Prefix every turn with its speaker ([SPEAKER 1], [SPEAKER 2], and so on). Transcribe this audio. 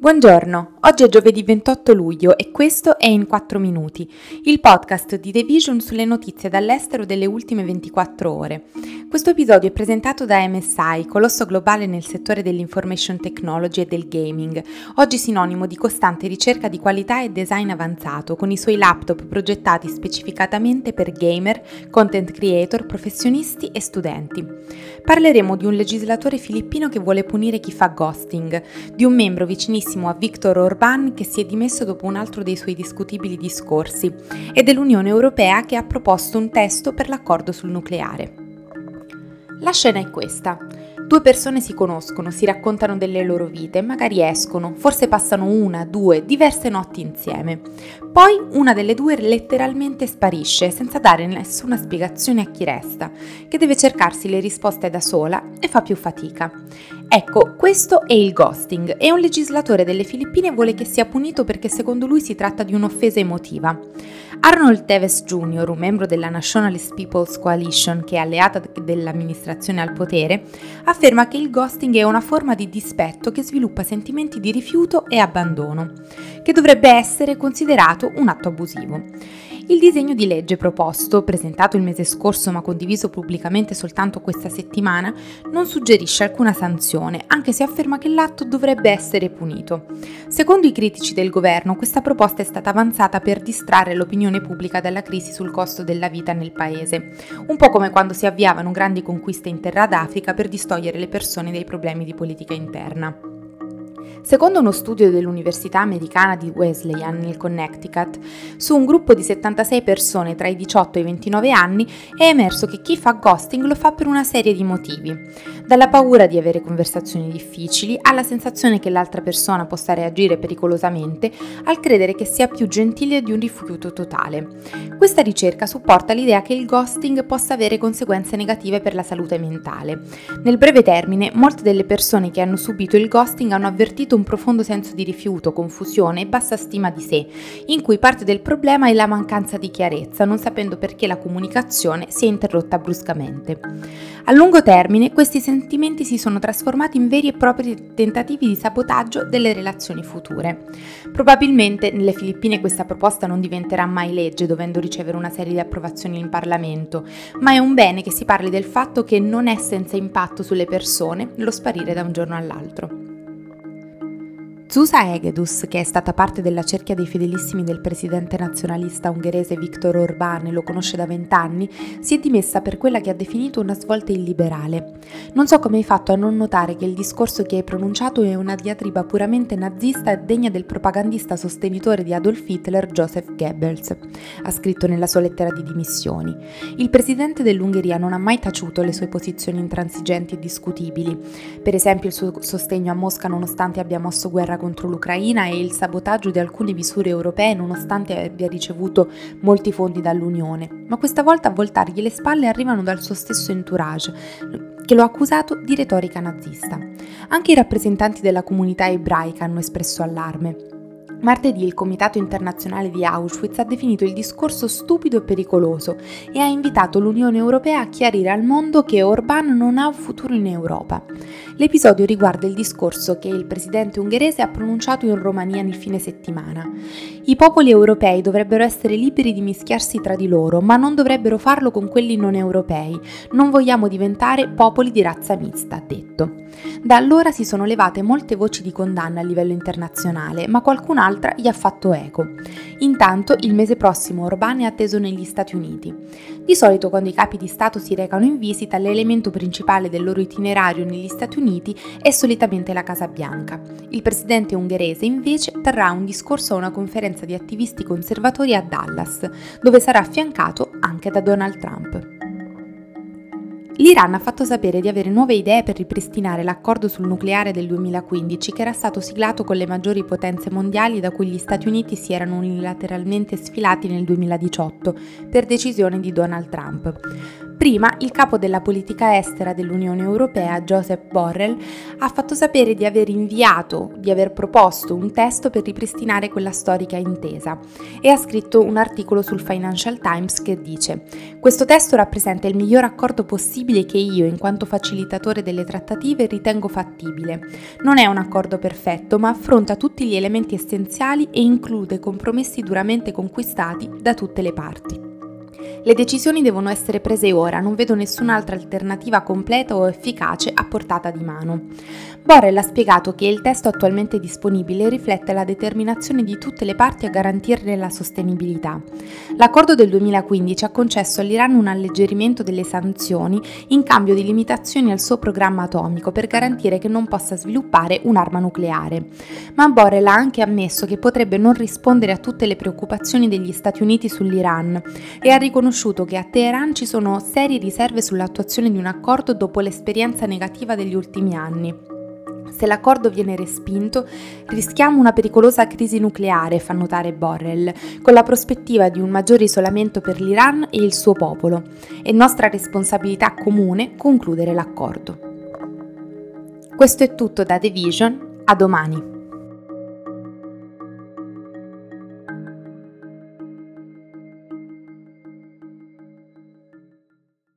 [SPEAKER 1] Buongiorno, oggi è giovedì 28 luglio e questo è In 4 Minuti, il podcast di The Vision sulle notizie dall'estero delle ultime 24 ore. Questo episodio è presentato da MSI, colosso globale nel settore dell'information technology e del gaming, oggi sinonimo di costante ricerca di qualità e design avanzato, con i suoi laptop progettati specificatamente per gamer, content creator, professionisti e studenti. Parleremo di un legislatore filippino che vuole punire chi fa ghosting, di un membro vicinissimo a Viktor Orban che si è dimesso dopo un altro dei suoi discutibili discorsi e dell'Unione Europea che ha proposto un testo per l'accordo sul nucleare. La scena è questa. Due persone si conoscono, si raccontano delle loro vite, magari escono, forse passano una, due, diverse notti insieme. Poi una delle due letteralmente sparisce senza dare nessuna spiegazione a chi resta, che deve cercarsi le risposte da sola e fa più fatica. Ecco, questo è il ghosting e un legislatore delle Filippine vuole che sia punito perché secondo lui si tratta di un'offesa emotiva. Arnold Teves Jr., un membro della Nationalist People's Coalition che è alleata dell'amministrazione al potere, afferma che il ghosting è una forma di dispetto che sviluppa sentimenti di rifiuto e abbandono, che dovrebbe essere considerato un atto abusivo. Il disegno di legge proposto, presentato il mese scorso ma condiviso pubblicamente soltanto questa settimana, non suggerisce alcuna sanzione, anche se afferma che l'atto dovrebbe essere punito. Secondo i critici del governo, questa proposta è stata avanzata per distrarre l'opinione pubblica dalla crisi sul costo della vita nel paese, un po' come quando si avviavano grandi conquiste in terra d'Africa per distogliere le persone dai problemi di politica interna. Secondo uno studio dell'Università americana di Wesleyan nel Connecticut, su un gruppo di 76 persone tra i 18 e i 29 anni è emerso che chi fa ghosting lo fa per una serie di motivi, dalla paura di avere conversazioni difficili alla sensazione che l'altra persona possa reagire pericolosamente, al credere che sia più gentile di un rifiuto totale. Questa ricerca supporta l'idea che il ghosting possa avere conseguenze negative per la salute mentale. Nel breve termine, molte delle persone che hanno subito il ghosting hanno avvertito sentito un profondo senso di rifiuto, confusione e bassa stima di sé, in cui parte del problema è la mancanza di chiarezza, non sapendo perché la comunicazione si è interrotta bruscamente. A lungo termine questi sentimenti si sono trasformati in veri e propri tentativi di sabotaggio delle relazioni future. Probabilmente nelle Filippine questa proposta non diventerà mai legge, dovendo ricevere una serie di approvazioni in Parlamento, ma è un bene che si parli del fatto che non è senza impatto sulle persone lo sparire da un giorno all'altro. Zsusa Egedus, che è stata parte della cerchia dei fedelissimi del presidente nazionalista ungherese Viktor Orbán e lo conosce da vent'anni, si è dimessa per quella che ha definito una svolta illiberale. Non so come hai fatto a non notare che il discorso che hai pronunciato è una diatriba puramente nazista e degna del propagandista sostenitore di Adolf Hitler Joseph Goebbels, ha scritto nella sua lettera di dimissioni. Il presidente dell'Ungheria non ha mai taciuto le sue posizioni intransigenti e discutibili, per esempio il suo sostegno a Mosca nonostante abbia mosso guerra contro l'Ucraina e il sabotaggio di alcune misure europee nonostante abbia ricevuto molti fondi dall'Unione. Ma questa volta a voltargli le spalle arrivano dal suo stesso entourage, che lo ha accusato di retorica nazista. Anche i rappresentanti della comunità ebraica hanno espresso allarme. Martedì il Comitato internazionale di Auschwitz ha definito il discorso stupido e pericoloso e ha invitato l'Unione Europea a chiarire al mondo che Orbán non ha un futuro in Europa. L'episodio riguarda il discorso che il presidente ungherese ha pronunciato in Romania nel fine settimana. I popoli europei dovrebbero essere liberi di mischiarsi tra di loro, ma non dovrebbero farlo con quelli non europei. Non vogliamo diventare popoli di razza mista, ha detto. Da allora si sono levate molte voci di condanna a livello internazionale, ma qualcun'altra gli ha fatto eco. Intanto, il mese prossimo Orbán è atteso negli Stati Uniti. Di solito quando i capi di Stato si recano in visita, l'elemento principale del loro itinerario negli Stati Uniti è solitamente la Casa Bianca. Il presidente ungherese invece terrà un discorso a una conferenza di attivisti conservatori a Dallas, dove sarà affiancato anche da Donald Trump. L'Iran ha fatto sapere di avere nuove idee per ripristinare l'accordo sul nucleare del 2015 che era stato siglato con le maggiori potenze mondiali da cui gli Stati Uniti si erano unilateralmente sfilati nel 2018 per decisione di Donald Trump. Prima il capo della politica estera dell'Unione Europea, Joseph Borrell, ha fatto sapere di aver inviato, di aver proposto un testo per ripristinare quella storica intesa e ha scritto un articolo sul Financial Times che dice questo testo rappresenta il miglior accordo possibile che io, in quanto facilitatore delle trattative, ritengo fattibile. Non è un accordo perfetto, ma affronta tutti gli elementi essenziali e include compromessi duramente conquistati da tutte le parti. Le decisioni devono essere prese ora, non vedo nessun'altra alternativa completa o efficace a portata di mano. Borrell ha spiegato che il testo attualmente disponibile riflette la determinazione di tutte le parti a garantirne la sostenibilità. L'accordo del 2015 ha concesso all'Iran un alleggerimento delle sanzioni in cambio di limitazioni al suo programma atomico per garantire che non possa sviluppare un'arma nucleare. Ma Borrell ha anche ammesso che potrebbe non rispondere a tutte le preoccupazioni degli Stati Uniti sull'Iran e ha riconosciuto riconosciuto che a Teheran ci sono serie riserve sull'attuazione di un accordo dopo l'esperienza negativa degli ultimi anni. Se l'accordo viene respinto, rischiamo una pericolosa crisi nucleare, fa notare Borrell, con la prospettiva di un maggiore isolamento per l'Iran e il suo popolo. È nostra responsabilità comune concludere l'accordo. Questo è tutto da The Vision, a domani.